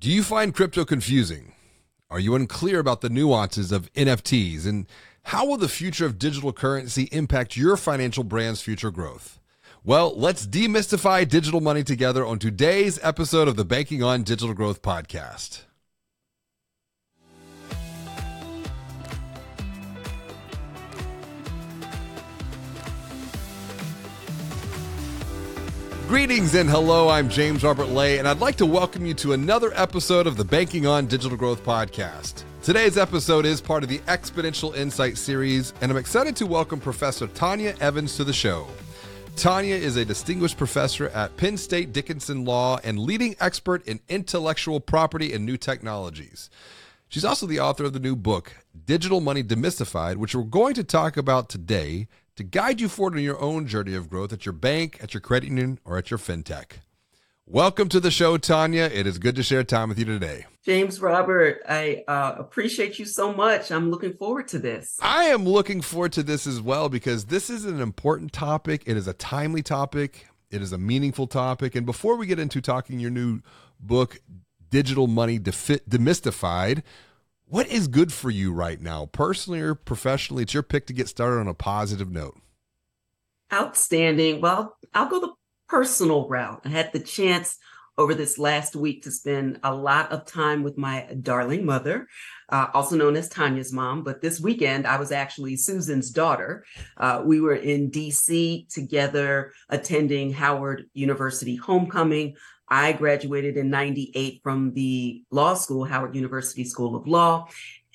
Do you find crypto confusing? Are you unclear about the nuances of NFTs? And how will the future of digital currency impact your financial brand's future growth? Well, let's demystify digital money together on today's episode of the Banking on Digital Growth podcast. Greetings and hello, I'm James Robert Lay, and I'd like to welcome you to another episode of the Banking on Digital Growth podcast. Today's episode is part of the Exponential Insight series, and I'm excited to welcome Professor Tonya Evans to the show. Tonya is a distinguished professor at Penn State Dickinson Law and leading expert in intellectual property and new technologies. She's also the author of the new book, Digital Money Demystified, which we're going to talk about today to guide you forward on your own journey of growth at your bank, at your credit union, or at your fintech. Welcome to the show, Tonya. It is good to share time with you today. James Robert, I uh, appreciate you so much. I'm looking forward to this. I am looking forward to this as well because this is an important topic. It is a timely topic, it is a meaningful topic. And before we get into talking your new book, Digital Money Demystified, what is good for you right now, personally or professionally? It's your pick to get started on a positive note. Outstanding. Well, I'll go the personal route. I had the chance over this last week to spend a lot of time with my darling mother, uh, also known as Tonya's mom. But this weekend, I was actually Susan's daughter. Uh, we were in DC together attending Howard University homecoming. I graduated in 98 from the law school, Howard University School of Law,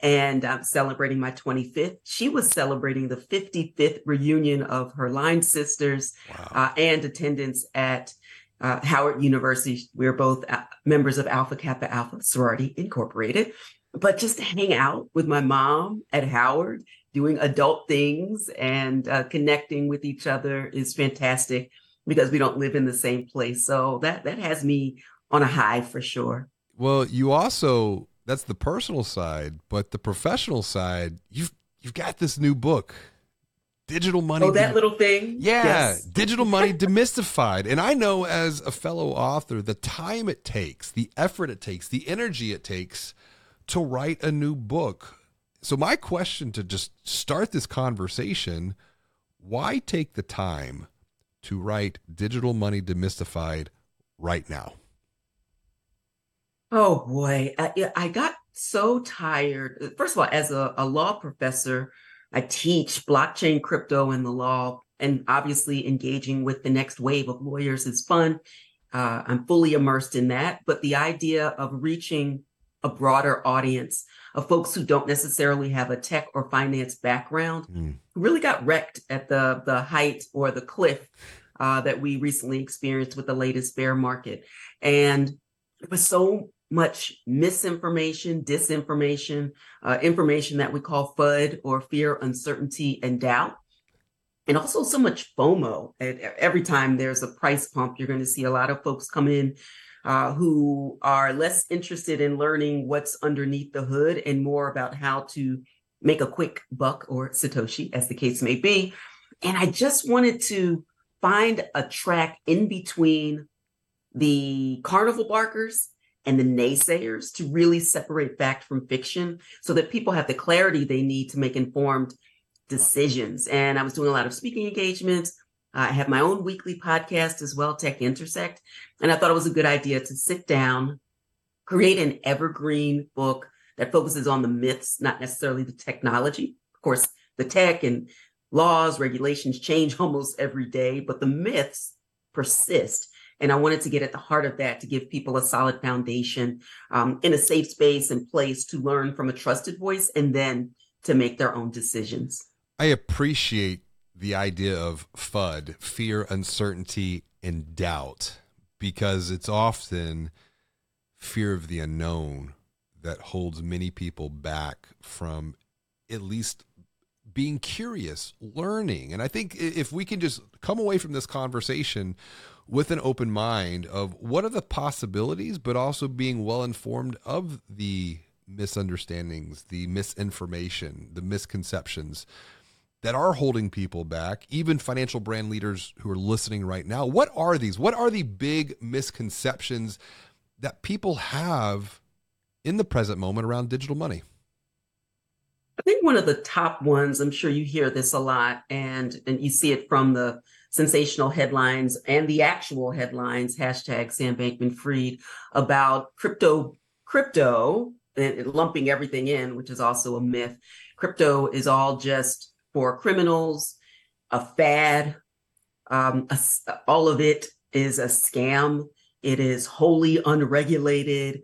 and I'm celebrating my 25th. She was celebrating the 55th reunion of her line sisters wow. uh, and attendance at uh, Howard University. We're both uh, members of Alpha Kappa Alpha Sorority Incorporated. But just hang out with my mom at Howard, doing adult things and uh, connecting with each other is fantastic because we don't live in the same place. So that that has me on a high for sure. Well, you also that's the personal side, but the professional side, you've you've got this new book. Digital money. Oh, that little thing? Yeah. Yes. Digital money demystified. And I know as a fellow author, the time it takes, the effort it takes, the energy it takes to write a new book. So, my question to just start this conversation why take the time to write Digital Money Demystified right now? Oh boy, I, I got so tired. First of all, as a, a law professor, I teach blockchain, crypto, and the law, and obviously engaging with the next wave of lawyers is fun. Uh, I'm fully immersed in that. But the idea of reaching a broader audience of folks who don't necessarily have a tech or finance background mm. really got wrecked at the the height or the cliff uh, that we recently experienced with the latest bear market. And it was so much misinformation, disinformation, uh, information that we call FUD or fear, uncertainty, and doubt. And also so much FOMO. Every time there's a price pump, you're going to see a lot of folks come in uh, who are less interested in learning what's underneath the hood and more about how to make a quick buck or Satoshi, as the case may be. And I just wanted to find a track in between the carnival barkers and the naysayers to really separate fact from fiction so that people have the clarity they need to make informed decisions. And I was doing a lot of speaking engagements. I have my own weekly podcast as well, Tech Intersect. And I thought it was a good idea to sit down, create an evergreen book that focuses on the myths, not necessarily the technology. Of course, the tech and laws, regulations change almost every day, but the myths persist. And I wanted to get at the heart of that to give people a solid foundation um, in a safe space and place to learn from a trusted voice and then to make their own decisions. I appreciate the idea of FUD, fear, uncertainty, and doubt, because it's often fear of the unknown that holds many people back from at least being curious, learning. And I think if we can just come away from this conversation with an open mind of what are the possibilities, but also being well informed of the misunderstandings, the misinformation, the misconceptions that are holding people back, even financial brand leaders who are listening right now. What are these? What are the big misconceptions that people have in the present moment around digital money? I think one of the top ones, I'm sure you hear this a lot, and, and you see it from the sensational headlines and the actual headlines, hashtag Sam Bankman Fried, about crypto, crypto, and lumping everything in, which is also a myth. Crypto is all just for criminals, a fad. Um, a, all of it is a scam. It is wholly unregulated,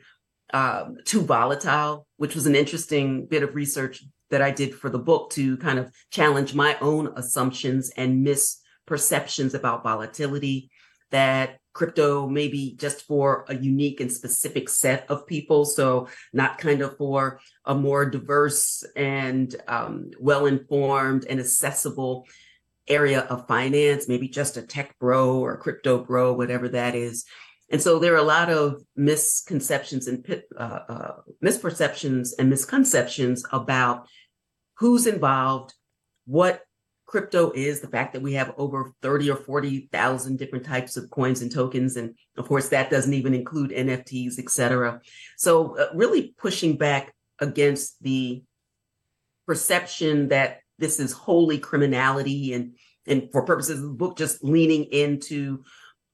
um, too volatile, which was an interesting bit of research that I did for the book to kind of challenge my own assumptions and misperceptions about volatility. That crypto maybe just for a unique and specific set of people. So not kind of for a more diverse and um, well informed and accessible area of finance maybe just a tech bro or crypto bro whatever that is. And so there are a lot of misconceptions and uh, uh, misperceptions and misconceptions about who's involved what crypto is, the fact that we have over 30 or 40,000 different types of coins and tokens. And of course, that doesn't even include NFTs, et cetera. So uh, really pushing back against the perception that this is wholly criminality and, and for purposes of the book, just leaning into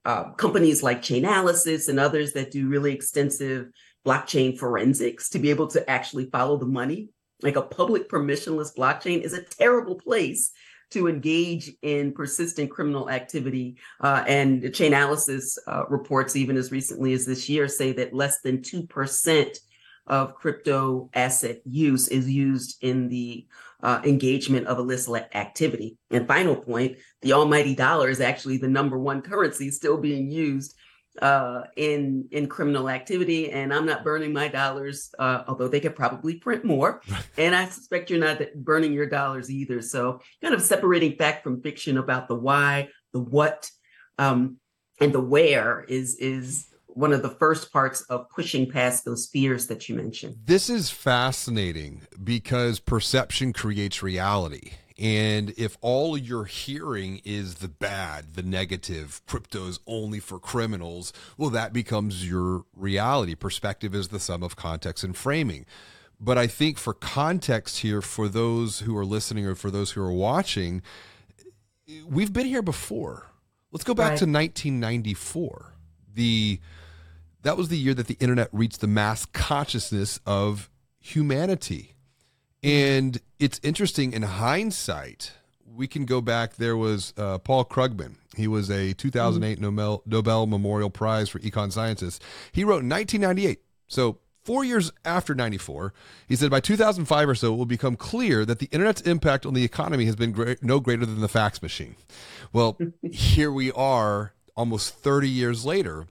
uh, companies like Chainalysis and others that do really extensive blockchain forensics to be able to actually follow the money. Like a public permissionless blockchain is a terrible place to engage in persistent criminal activity. Uh, and Chainalysis uh, reports, even as recently as this year, say that less than 2% of crypto asset use is used in the uh, engagement of illicit activity. And final point, the almighty dollar is actually the number one currency still being used uh, in in criminal activity, and I'm not burning my dollars, uh, although they could probably print more. and I suspect you're not burning your dollars either. So, kind of separating fact from fiction about the why, the what, um, and the where is is one of the first parts of pushing past those fears that you mentioned. This is fascinating because perception creates reality. And if all you're hearing is the bad, the negative, crypto's only for criminals, well, that becomes your reality. Perspective is the sum of context and framing. But I think for context here, for those who are listening or for those who are watching, we've been here before. Let's go back right. to 1994. The that was the year that the internet reached the mass consciousness of humanity. And it's interesting in hindsight. We can go back. There was uh, Paul Krugman. He was a 2008 mm-hmm. Nobel, Nobel Memorial Prize for Econ Sciences. He wrote in 1998. So four years after 94, he said by 2005 or so, it will become clear that the internet's impact on the economy has been great, no greater than the fax machine. Well, here we are almost 30 years later,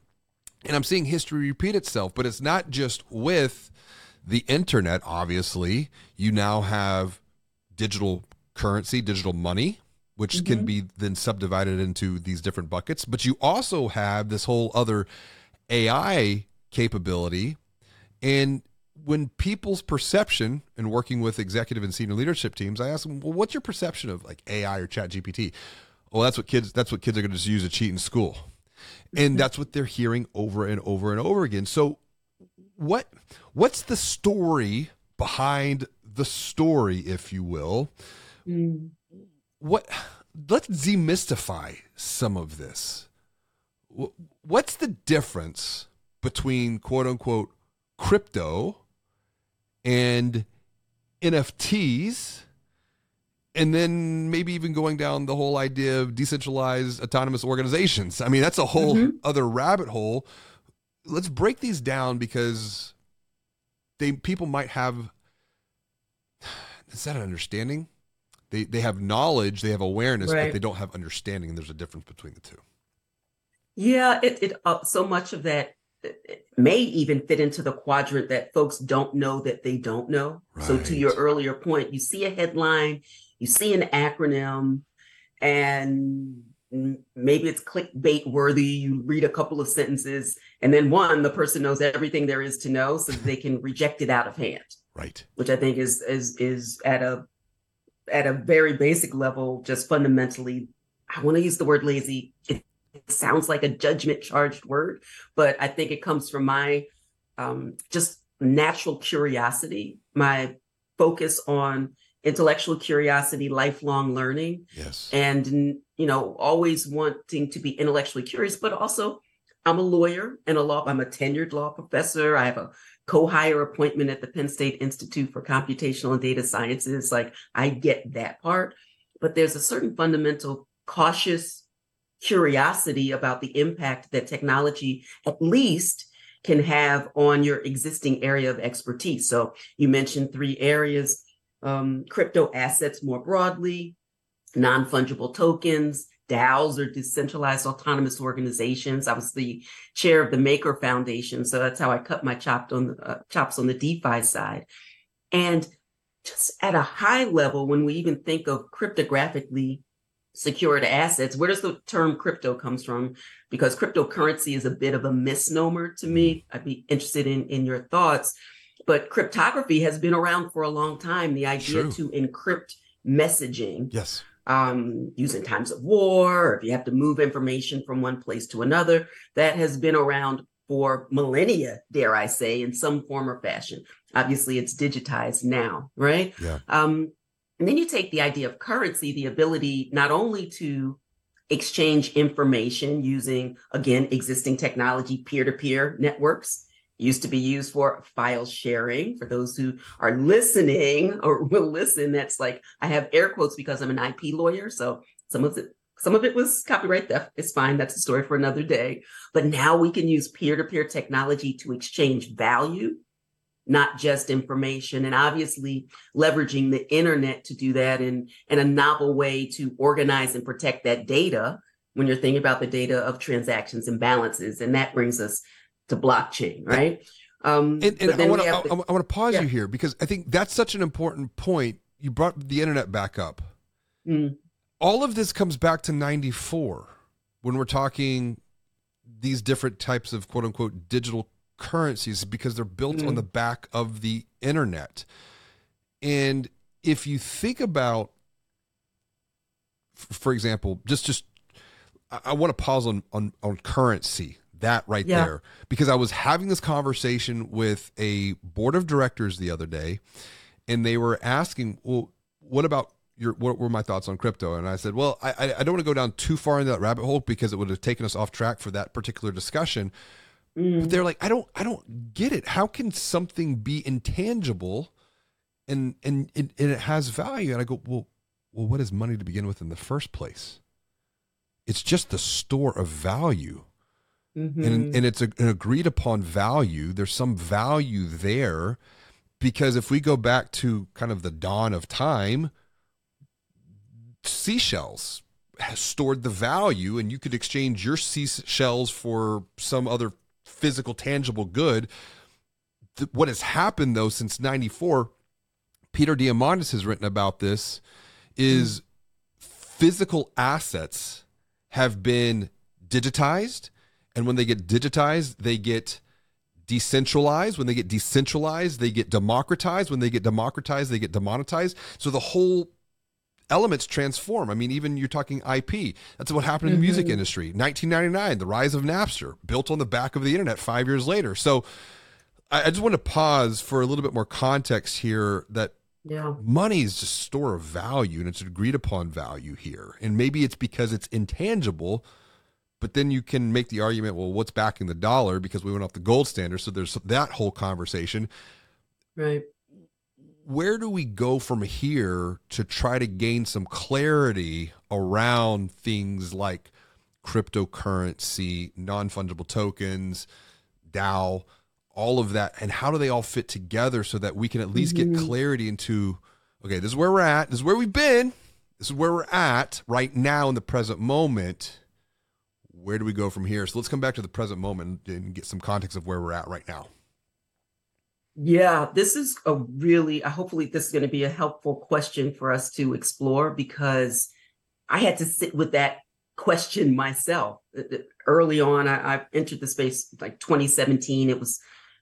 and I'm seeing history repeat itself, but it's not just with the internet, obviously, you now have digital currency, digital money, which mm-hmm. can be then subdivided into these different buckets. But you also have this whole other AI capability. And when people's perception and working with executive and senior leadership teams, I ask them, well, what's your perception of like AI or chat GPT? Well, that's what kids that's what kids are going to just use to cheat in school. And mm-hmm. that's what they're hearing over and over and over again. So what what's the story behind the story, if you will? Mm. What let's demystify some of this. What's the difference between quote unquote crypto and NFTs? and then maybe even going down the whole idea of decentralized autonomous organizations. I mean, that's a whole mm-hmm. other rabbit hole let's break these down because they people might have is that an understanding? They they have knowledge, they have awareness, right. but they don't have understanding. And there's a difference between the two. Yeah, it, it uh, so much of that may even fit into the quadrant that folks don't know that they don't know. Right. So to your earlier point, you see a headline, you see an acronym, and maybe it's clickbait worthy. You read a couple of sentences, and then one, the person knows everything there is to know, so they can reject it out of hand. Right. Which I think is is is at a at a very basic level, just fundamentally, I want to use the word lazy. It's it sounds like a judgment charged word, but I think it comes from my um, just natural curiosity, my focus on intellectual curiosity, lifelong learning. Yes. And, you know, always wanting to be intellectually curious, but also I'm a lawyer and a law, I'm a tenured law professor. I have a co-hire appointment at the Penn State Institute for Computational and Data Sciences. Like I get that part, but there's a certain fundamental cautious curiosity about the impact that technology at least can have on your existing area of expertise. So you mentioned three areas, um, crypto assets more broadly, non-fungible tokens, DAOs or decentralized autonomous organizations. I was the chair of the Maker Foundation, so that's how I cut my chopped on the, uh, chops on the DeFi side. And just at a high level, when we even think of cryptographically secured assets, where does the term crypto comes from? Because cryptocurrency is a bit of a misnomer to me. I'd be interested in in your thoughts. But cryptography has been around for a long time. The idea True. to encrypt messaging. Yes um, using times of war, or if you have to move information from one place to another, that has been around for millennia, dare I say, in some form or fashion. Obviously, it's digitized now, right? Yeah. Um, and then you take the idea of currency, the ability not only to exchange information using, again, existing technology, peer to peer networks, used to be used for file sharing. For those who are listening or will listen, that's like I have air quotes because I'm an IP lawyer. So some of it some of it was copyright theft. It's fine. That's a story for another day. But now we can use peer-to-peer technology to exchange value, not just information. And obviously leveraging the internet to do that in, in a novel way to organize and protect that data when you're thinking about the data of transactions and balances. And that brings us to blockchain, right? Um, and, and I want to I, I want to pause yeah. you here because I think that's such an important point. You brought the internet back up. Mm. All of this comes back to '94 when we're talking these different types of quote unquote digital currencies because they're built mm. on the back of the internet. And if you think about, for example, just just I, I want to pause on on on currency that right yeah. there because I was having this conversation with a board of directors the other day and they were asking, well, what about your, what were my thoughts on crypto? And I said, well, I, I don't want to go down too far into that rabbit hole because it would have taken us off track for that particular discussion. Mm. But they're like, I don't, I don't get it. How can something be intangible and, and, and it has value? And I go, well, well, what is money to begin with in the first place? It's just the store of value. Mm-hmm. And, and it's a, an agreed upon value. There's some value there because if we go back to kind of the dawn of time, seashells stored the value and you could exchange your seashells for some other physical tangible good what has happened though since 94 peter diamandis has written about this is physical assets have been digitized and when they get digitized, they get decentralized. When they get decentralized, they get democratized. When they get democratized, they get demonetized. So the whole elements transform. I mean, even you're talking IP. That's what happened in the music mm-hmm. industry. 1999, the rise of Napster, built on the back of the internet five years later. So I, I just want to pause for a little bit more context here that yeah. money is just store of value and it's agreed upon value here. And maybe it's because it's intangible but then you can make the argument, well, what's backing the dollar because we went off the gold standard. So there's that whole conversation. Right. Where do we go from here to try to gain some clarity around things like cryptocurrency, non fungible tokens, DAO, all of that? And how do they all fit together so that we can at least mm-hmm. get clarity into, okay, this is where we're at, this is where we've been, this is where we're at right now in the present moment where do we go from here? So let's come back to the present moment and get some context of where we're at right now. Yeah, this is a really, hopefully, this is going to be a helpful question for us to explore because I had to sit with that question myself. Uh, uh, early on, I, I entered the space like 2017. It was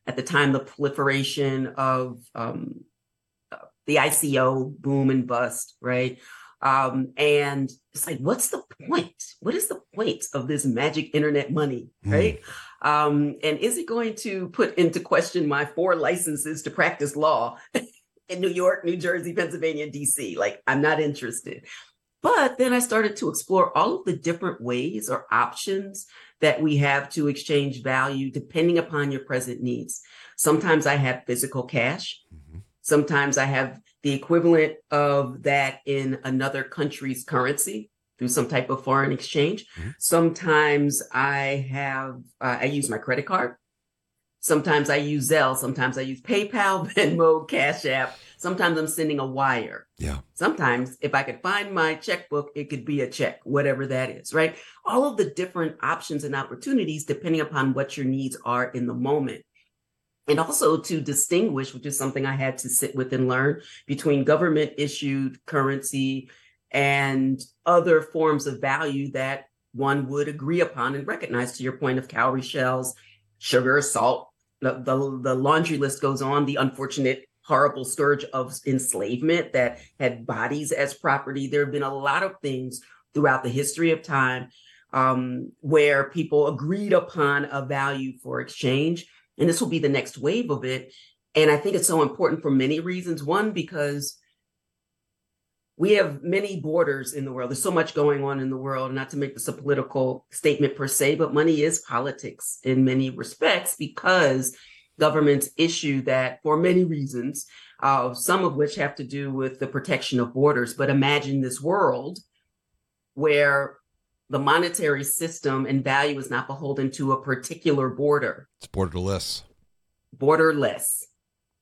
at the time the proliferation of um, uh, the ICO boom and bust, right? Um, and it's like, what's the point? What is the point of this magic internet money? Hmm. Right. Mm. Um, and is it going to put into question my four licenses to practice law in New York, New Jersey, Pennsylvania, DC? Like, I'm not interested. But then I started to explore all of the different ways or options that we have to exchange value depending upon your present needs. Sometimes I have physical cash. Mm-hmm. Sometimes I have the equivalent of that in another country's currency through some type of foreign exchange. Mm-hmm. Sometimes I have, uh, I use my credit card. Sometimes I use Zelle. Sometimes I use PayPal, Venmo, Cash App. Sometimes I'm sending a wire. Yeah. Sometimes if I could find my checkbook, it could be a check, whatever that is, right? All of the different options and opportunities depending upon what your needs are in the moment and also to distinguish, which is something I had to sit with and learn between government issued currency and other forms of value that one would agree upon and recognize to your point of cowrie shells, sugar, salt, the, the, the laundry list goes on, the unfortunate horrible scourge of enslavement that had bodies as property. There have been a lot of things throughout the history of time um, where people agreed upon a value for exchange and this will be the next wave of it. And I think it's so important for many reasons. One, because we have many borders in the world. There's so much going on in the world, not to make this a political statement per se, but money is politics in many respects because governments issue that for many reasons, uh, some of which have to do with the protection of borders. But imagine this world where the monetary system and value is not beholden to a particular border. It's borderless. Borderless,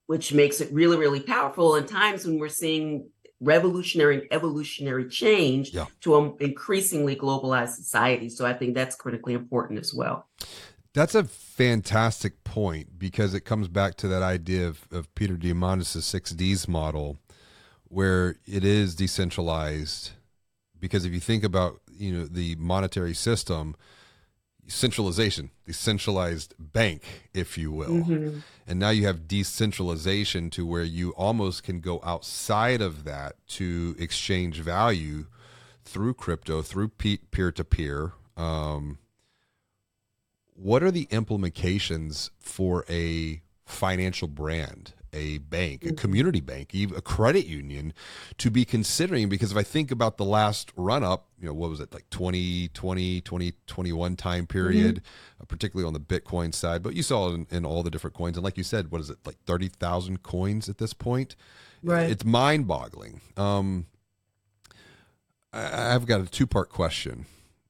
which makes it really, really powerful in times when we're seeing revolutionary and evolutionary change yeah. to an increasingly globalized society. So I think that's critically important as well. That's a fantastic point because it comes back to that idea of, of Peter Diamandis' six Ds model, where it is decentralized. Because if you think about you know the monetary system centralization the centralized bank if you will. Mm-hmm. and now you have decentralization to where you almost can go outside of that to exchange value through crypto through peer-to-peer. Um, what are the implications for a financial brand a bank, a mm-hmm. community bank, even a credit union to be considering because if I think about the last run up, you know, what was it like 2020, 2021 time period, mm-hmm. uh, particularly on the Bitcoin side, but you saw it in, in, all the different coins. And like you said, what is it like 30,000 coins at this point? Right. It's mind boggling. Um, I, I've got a two part question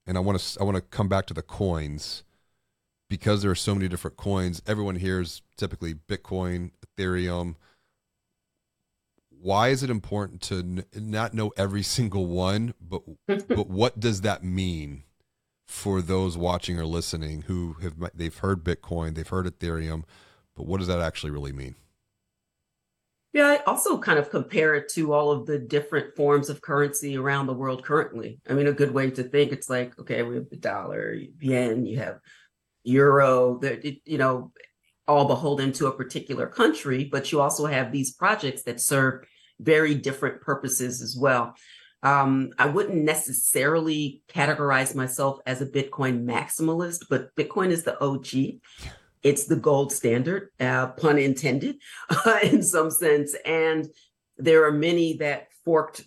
and I want to, I want to come back to the coins because there are so many different coins. Everyone hears typically Bitcoin, Ethereum. Why is it important to n- not know every single one, but but what does that mean for those watching or listening who have they've heard Bitcoin, they've heard Ethereum, but what does that actually really mean? Yeah, I also kind of compare it to all of the different forms of currency around the world currently. I mean, a good way to think it's like, okay, we have the dollar, yen, you have euro, that you know, all beholden to a particular country, but you also have these projects that serve very different purposes as well. Um, I wouldn't necessarily categorize myself as a Bitcoin maximalist, but Bitcoin is the OG. It's the gold standard, uh, pun intended, uh, in some sense. And there are many that forked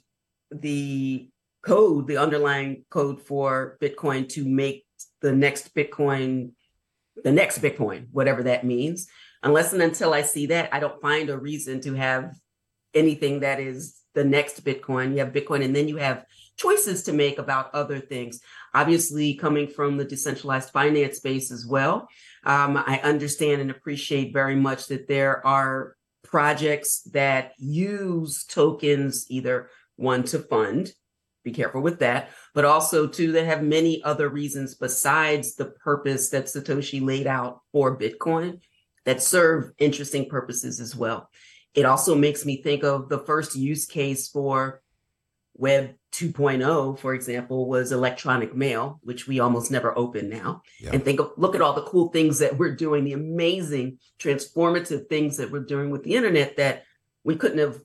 the code, the underlying code for Bitcoin to make the next Bitcoin the next Bitcoin, whatever that means. Unless and until I see that, I don't find a reason to have anything that is the next Bitcoin. You have Bitcoin, and then you have choices to make about other things. Obviously, coming from the decentralized finance space as well, um, I understand and appreciate very much that there are projects that use tokens, either one to fund, be careful with that, but also too, they have many other reasons besides the purpose that Satoshi laid out for Bitcoin that serve interesting purposes as well. It also makes me think of the first use case for Web 2.0, for example, was electronic mail, which we almost never open now. Yeah. And think of look at all the cool things that we're doing, the amazing transformative things that we're doing with the internet that we couldn't have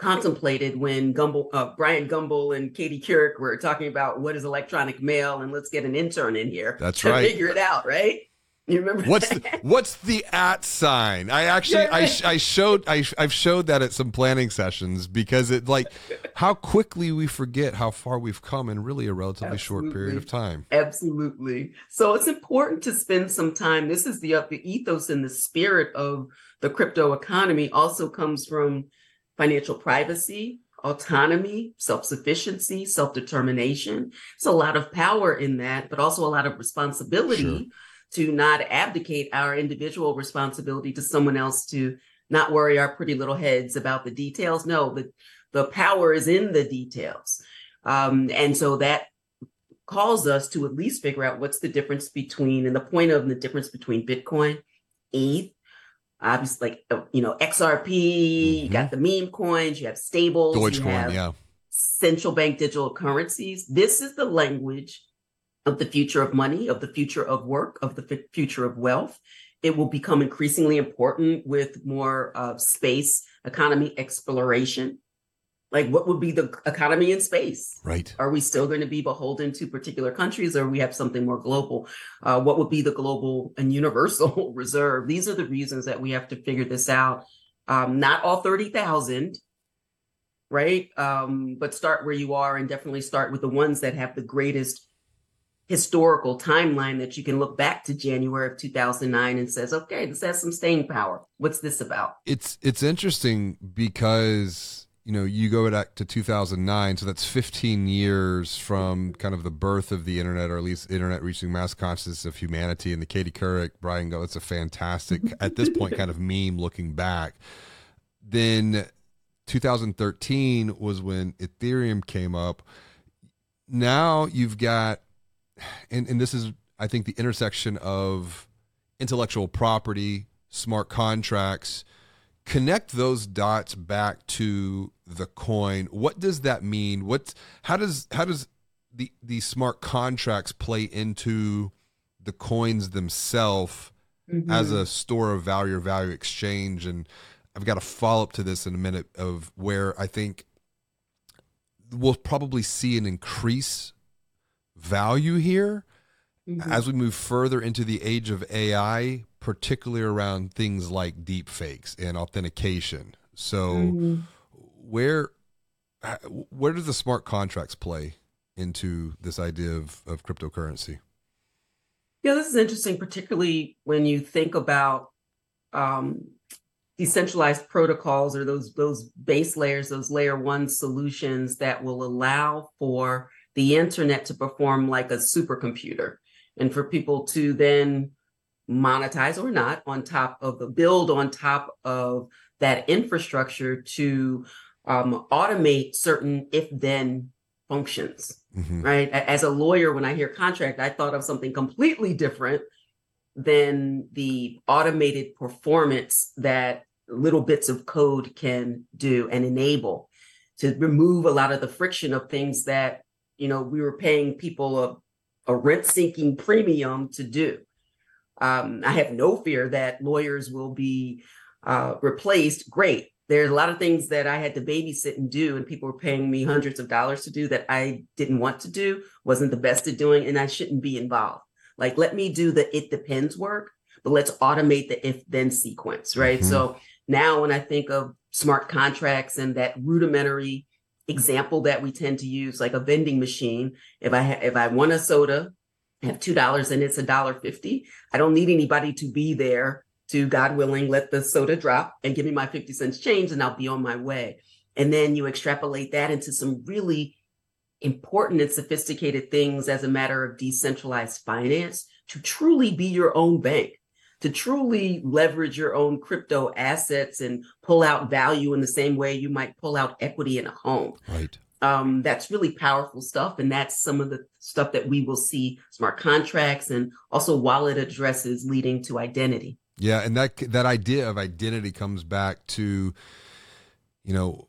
contemplated when Gumbel, uh, Bryant Gumbel and Katie Couric were talking about what is electronic mail and let's get an intern in here. That's to right. Figure it out, right? You remember what's that? the, what's the at sign? I actually Yeah, right. I, I showed I I've showed that at some planning sessions because it like how quickly we forget how far we've come in really a relatively short period of time. Absolutely. So it's important to spend some time. This is the, the ethos and the spirit of the crypto economy also comes from financial privacy, autonomy, self-sufficiency, self-determination. It's a lot of power in that, but also a lot of responsibility to not abdicate our individual responsibility to someone else to not worry our pretty little heads about the details. No, the, the power is in the details. Um, and so that calls us to at least figure out what's the difference between, and the point of the difference between Bitcoin, ETH, obviously, like, uh, you know, XRP, you got the meme coins, you have stables, you Dogecoin, yeah. central bank digital currencies. This is the language of the future of money, of the future of work, of the f- future of wealth. It will become increasingly important with more uh, space economy exploration. Like, what would be the economy in space? Right. Are we still going to be beholden to particular countries, or we have something more global? Uh, what would be the global and universal reserve? These are the reasons that we have to figure this out. Um, not all thirty thousand, right? Um, but start where you are, and definitely start with the ones that have the greatest historical timeline that you can look back to January of 2009 and says, okay, this has some staying power. What's this about? It's it's interesting because you know you go back to 2009, so that's 15 years from kind of the birth of the internet, or at least internet reaching mass consciousness of humanity. And the Katie Couric, Brian Go, it's a fantastic at this point kind of meme looking back. Then 2013 was when Ethereum came up. Now you've got, and, and this is, I think, the intersection of intellectual property, smart contracts. Connect those dots back to the coin. What does that mean? What? How does how does the the smart contracts play into the coins themselves as a store of value or value exchange? And I've got a follow up to this in a minute of where I think we'll probably see an increase value here Mhm. as we move further into the age of AI, particularly around things like deep fakes and authentication. So Mhm. where where do the smart contracts play into this idea of, of cryptocurrency? Yeah, this is interesting, particularly when you think about um, decentralized protocols or those those base layers, those layer one solutions that will allow for the internet to perform like a supercomputer, and for people to then monetize or not on top of the build on top of that infrastructure to um, automate certain if then functions Mhm. right? As a lawyer, when I hear contract, I thought of something completely different than the automated performance that little bits of code can do and enable to remove a lot of the friction of things that, you know, we were paying people a, a rent seeking premium to do. Um, I have no fear that lawyers will be uh, replaced. Great. There's a lot of things that I had to babysit and do, and people were paying me hundreds of dollars to do that I didn't want to do, wasn't the best at doing, and I shouldn't be involved. Like, let me do the it depends work, but let's automate the if then sequence, right? Mhm. So now when I think of smart contracts and that rudimentary example that we tend to use, like a vending machine, if I ha- if I want a soda, have two dollars and it's a dollar fifty. I don't need anybody to be there to, God willing, let the soda drop and give me my fifty cents change, and I'll be on my way. And then you extrapolate that into some really important and sophisticated things as a matter of decentralized finance to truly be your own bank, to truly leverage your own crypto assets and pull out value in the same way you might pull out equity in a home Right. Um, that's really powerful stuff. And that's some of the stuff that we will see smart contracts and also wallet addresses leading to identity. Yeah, and that that idea of identity comes back to, you know,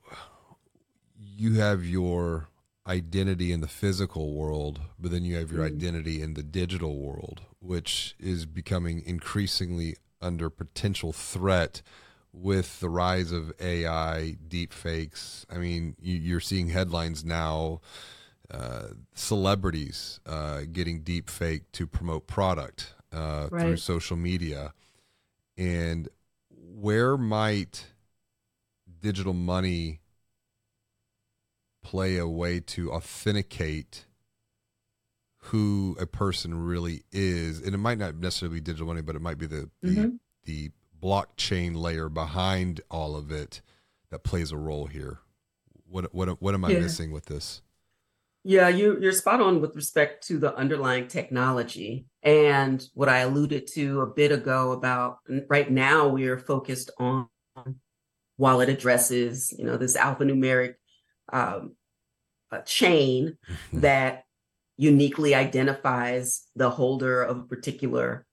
you have your identity in the physical world, but then you have your Mhm. identity in the digital world, which is becoming increasingly under potential threat with the rise of AI, deep fakes. I mean, you, are seeing headlines now. Uh, celebrities uh, getting deep fake to promote product uh, right. through social media, and where might digital money play a way to authenticate who a person really is and it might not necessarily be digital money but it might be the mm-hmm. the, the blockchain layer behind all of it that plays a role here what what what am i yeah. missing with this yeah you you're spot on with respect to the underlying technology and what i alluded to a bit ago about right now we are focused on wallet addresses you know this alphanumeric um, chain mm-hmm. that uniquely identifies the holder of a particular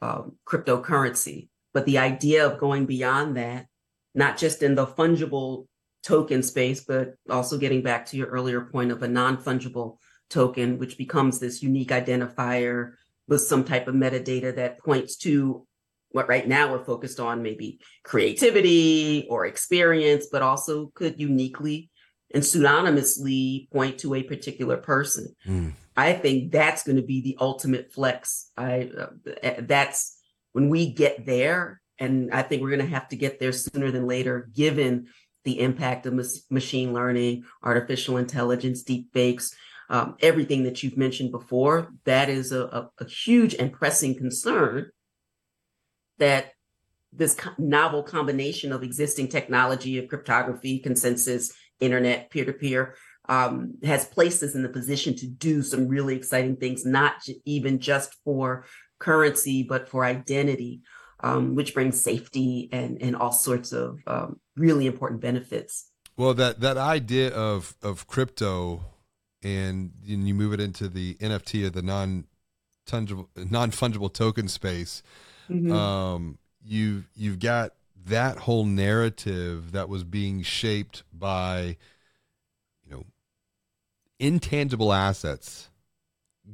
um, cryptocurrency. But the idea of going beyond that, not just in the fungible token space, but also getting back to your earlier point of a non fungible token, which becomes this unique identifier with some type of metadata that points to what right now we're focused on maybe creativity or experience, but also could uniquely and pseudonymously point to a particular person. Mm. I think that's going to be the ultimate flex. I uh, that's when we get there, and I think we're going to have to get there sooner than later, given the impact of mas- machine learning, artificial intelligence, deep fakes, um, everything that you've mentioned before. That is a, a, a huge and pressing concern that this co- novel combination of existing technology of cryptography, consensus, internet, peer to peer, has placed us in the position to do some really exciting things, not j- even just for currency, but for identity, um, which brings safety and and all sorts of um, really important benefits. Well, that that idea of of crypto, and, and you move it into the NFT or the non fungible non fungible token space. Mm-hmm. Um, you you've got that whole narrative that was being shaped by you know intangible assets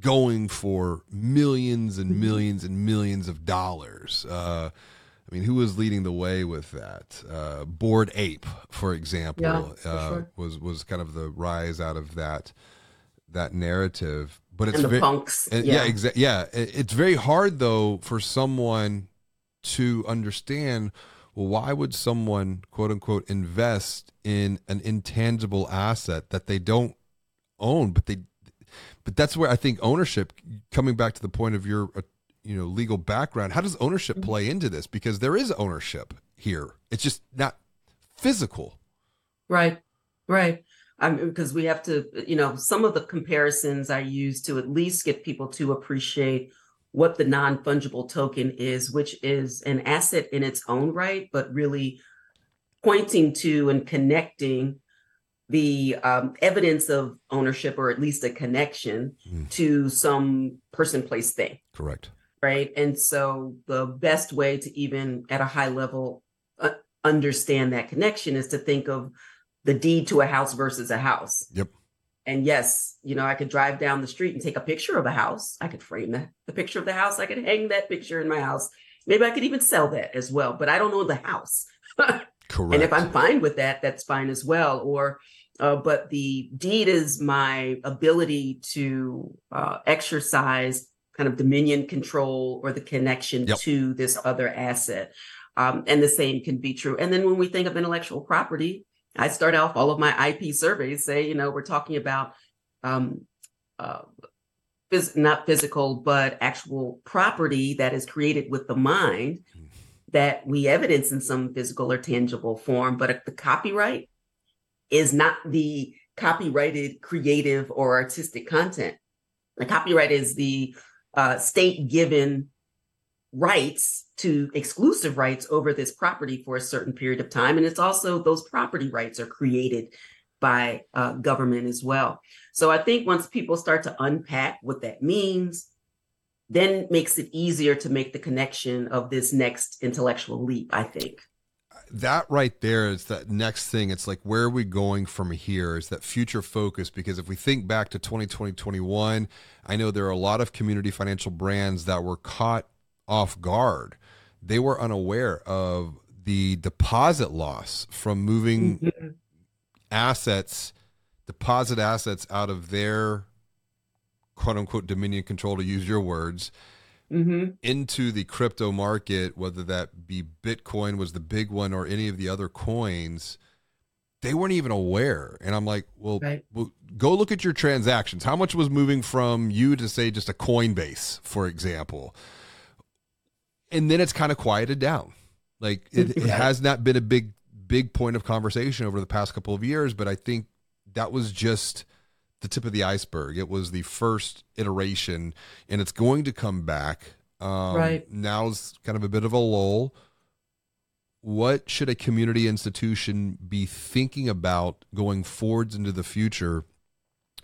going for millions and millions and millions of dollars. Uh, I mean, who was leading the way with that? Uh, Bored Ape, for example, yeah, for uh, sure. was was kind of the rise out of that that narrative. But it's very, punks, and, yeah, yeah, exa- yeah. It's very hard though for someone to understand well, why would someone, quote unquote, invest in an intangible asset that they don't own, but they, but that's where I think ownership, coming back to the point of your, uh, you know, legal background, how does ownership mm-hmm. play into this? Because there is ownership here. It's just not physical. Right. Right. I mean, because we have to, you know, some of the comparisons I use to at least get people to appreciate what the non fungible token is, which is an asset in its own right, but really pointing to and connecting the um, evidence of ownership or at least a connection mm. to some person, place, thing. Correct. Right. And so the best way to even at a high level uh, understand that connection is to think of the deed to a house versus a house. Yep. And yes, you know, I could drive down the street and take a picture of a house. I could frame that, the picture of the house. I could hang that picture in my house. Maybe I could even sell that as well, but I don't own the house. Correct. And if I'm fine with that, that's fine as well. Or, uh, but the deed is my ability to uh, exercise kind of dominion control or the connection yep. to this other asset. Um, and the same can be true. And then when we think of intellectual property, I start off all of my IP surveys say, you know, we're talking about um, uh, phys- not physical, but actual property that is created with the mind that we evidence in some physical or tangible form. But the copyright is not the copyrighted creative or artistic content. The copyright is the uh, state given rights to exclusive rights over this property for a certain period of time. And it's also those property rights are created by uh, government as well. So I think once people start to unpack what that means, then makes it easier to make the connection of this next intellectual leap, I think. That right there is that next thing. It's like, where are we going from here? Is that future focus? Because if we think back to 2020, 21, I know there are a lot of community financial brands that were caught off guard. They were unaware of the deposit loss from moving mm-hmm. assets, deposit assets out of their quote unquote dominion control, to use your words, mm-hmm. into the crypto market, whether that be Bitcoin was the big one or any of the other coins, they weren't even aware. And I'm like, well, right. well, go look at your transactions. How much was moving from you to say just a Coinbase, for example? And then it's kind of quieted down. Like it, it has not been a big, big point of conversation over the past couple of years, but I think that was just the tip of the iceberg. It was the first iteration, and it's going to come back. Um, right now's kind of a bit of a lull what should a community institution be thinking about going forwards into the future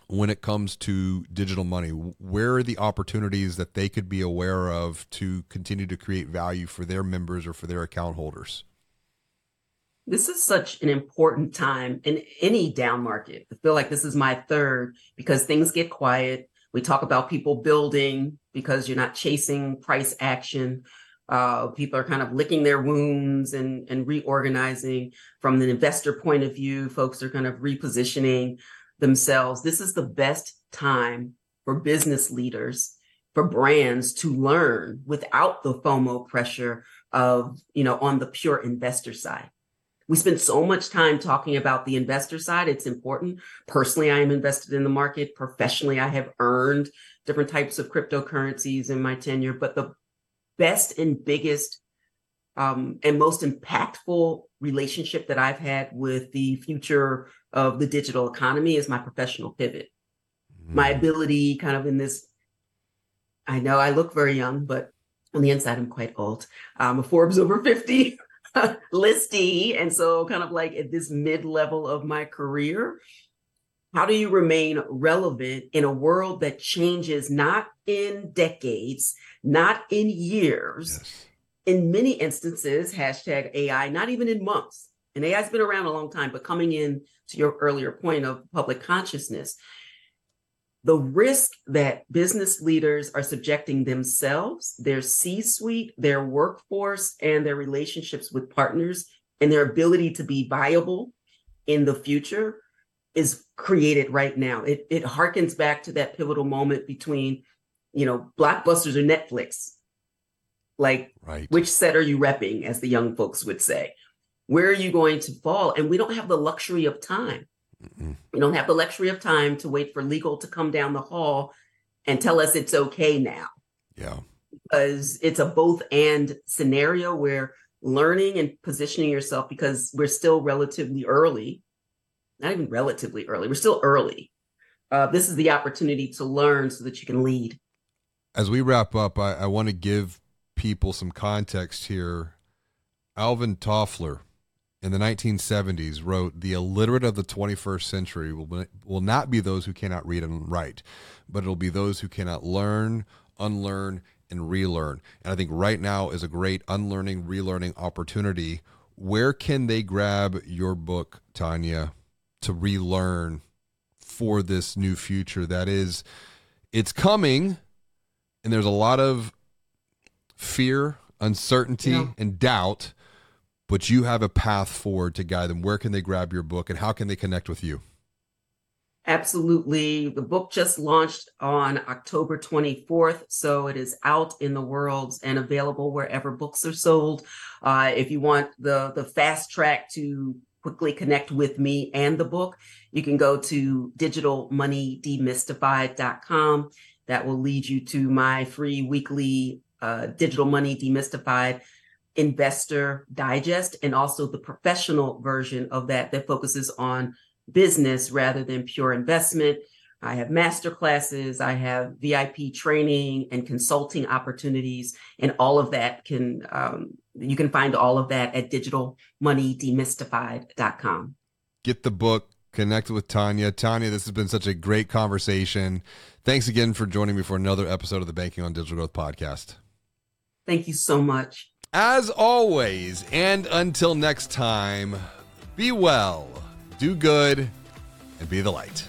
when it comes to digital money? Where are the opportunities that they could be aware of to continue to create value for their members or for their account holders? This is such an important time in any down market. I feel like this is my third because things get quiet. We talk about people building because you're not chasing price action. Uh, people are kind of licking their wounds and, and reorganizing from the investor point of view. Folks are kind of repositioning themselves. This is the best time for business leaders, for brands to learn without the FOMO pressure of, you know, on the pure investor side. We spend so much time talking about the investor side. It's important. Personally, I am invested in the market. Professionally, I have earned different types of cryptocurrencies in my tenure, but the best and biggest um, and most impactful relationship that I've had with the future of the digital economy is my professional pivot. Mm. My ability, kind of in this, I know I look very young, but on the inside, I'm quite old. I'm a Forbes over 50 listee. And so, kind of like at this mid level of my career, how do you remain relevant in a world that changes not in decades, not in years, yes. in many instances, hashtag AI, not even in months. And AI's been around a long time, but coming in to your earlier point of public consciousness, the risk that business leaders are subjecting themselves, their C suite, their workforce, and their relationships with partners, and their ability to be viable in the future is created right now. It it harkens back to that pivotal moment between, you know, blockbusters or Netflix. Like, right. which set are you repping, as the young folks would say? Where are you going to fall? And we don't have the luxury of time. Mm We don't have the luxury of time to wait for legal to come down the hall and tell us it's okay now. Yeah. Because it's a both and scenario where learning and positioning yourself, because we're still relatively early not even relatively early. We're still early. Uh, this is the opportunity to learn so that you can lead. As we wrap up, I, I want to give people some context here. Alvin Toffler in the 1970s wrote, The illiterate of the 21st century will, will not be those who cannot read and write, but it'll be those who cannot learn, unlearn, and relearn. And I think right now is a great unlearning, relearning opportunity. Where can they grab your book, Tonya? to relearn for this new future that is it's coming and there's a lot of fear uncertainty yeah. and doubt but you have a path forward to guide them. Where can they grab your book and how can they connect with you? Absolutely. The book just launched on october 24th so it is out in the world and available wherever books are sold. Uh, if you want the the fast track to quickly connect with me and the book, you can go to digitalmoneydemystified.com. That will lead you to my free weekly uh, Digital Money Demystified Investor Digest and also the professional version of that that focuses on business rather than pure investment. I have master classes, I have VIP training and consulting opportunities, and all of that can um, you can find all of that at digitalmoneydemystified.com. Get the book, connect with Tonya. Tonya, this has been such a great conversation. Thanks again for joining me for another episode of the Banking on Digital Growth podcast. Thank you so much. As always, and until next time, be well, do good, and be the light.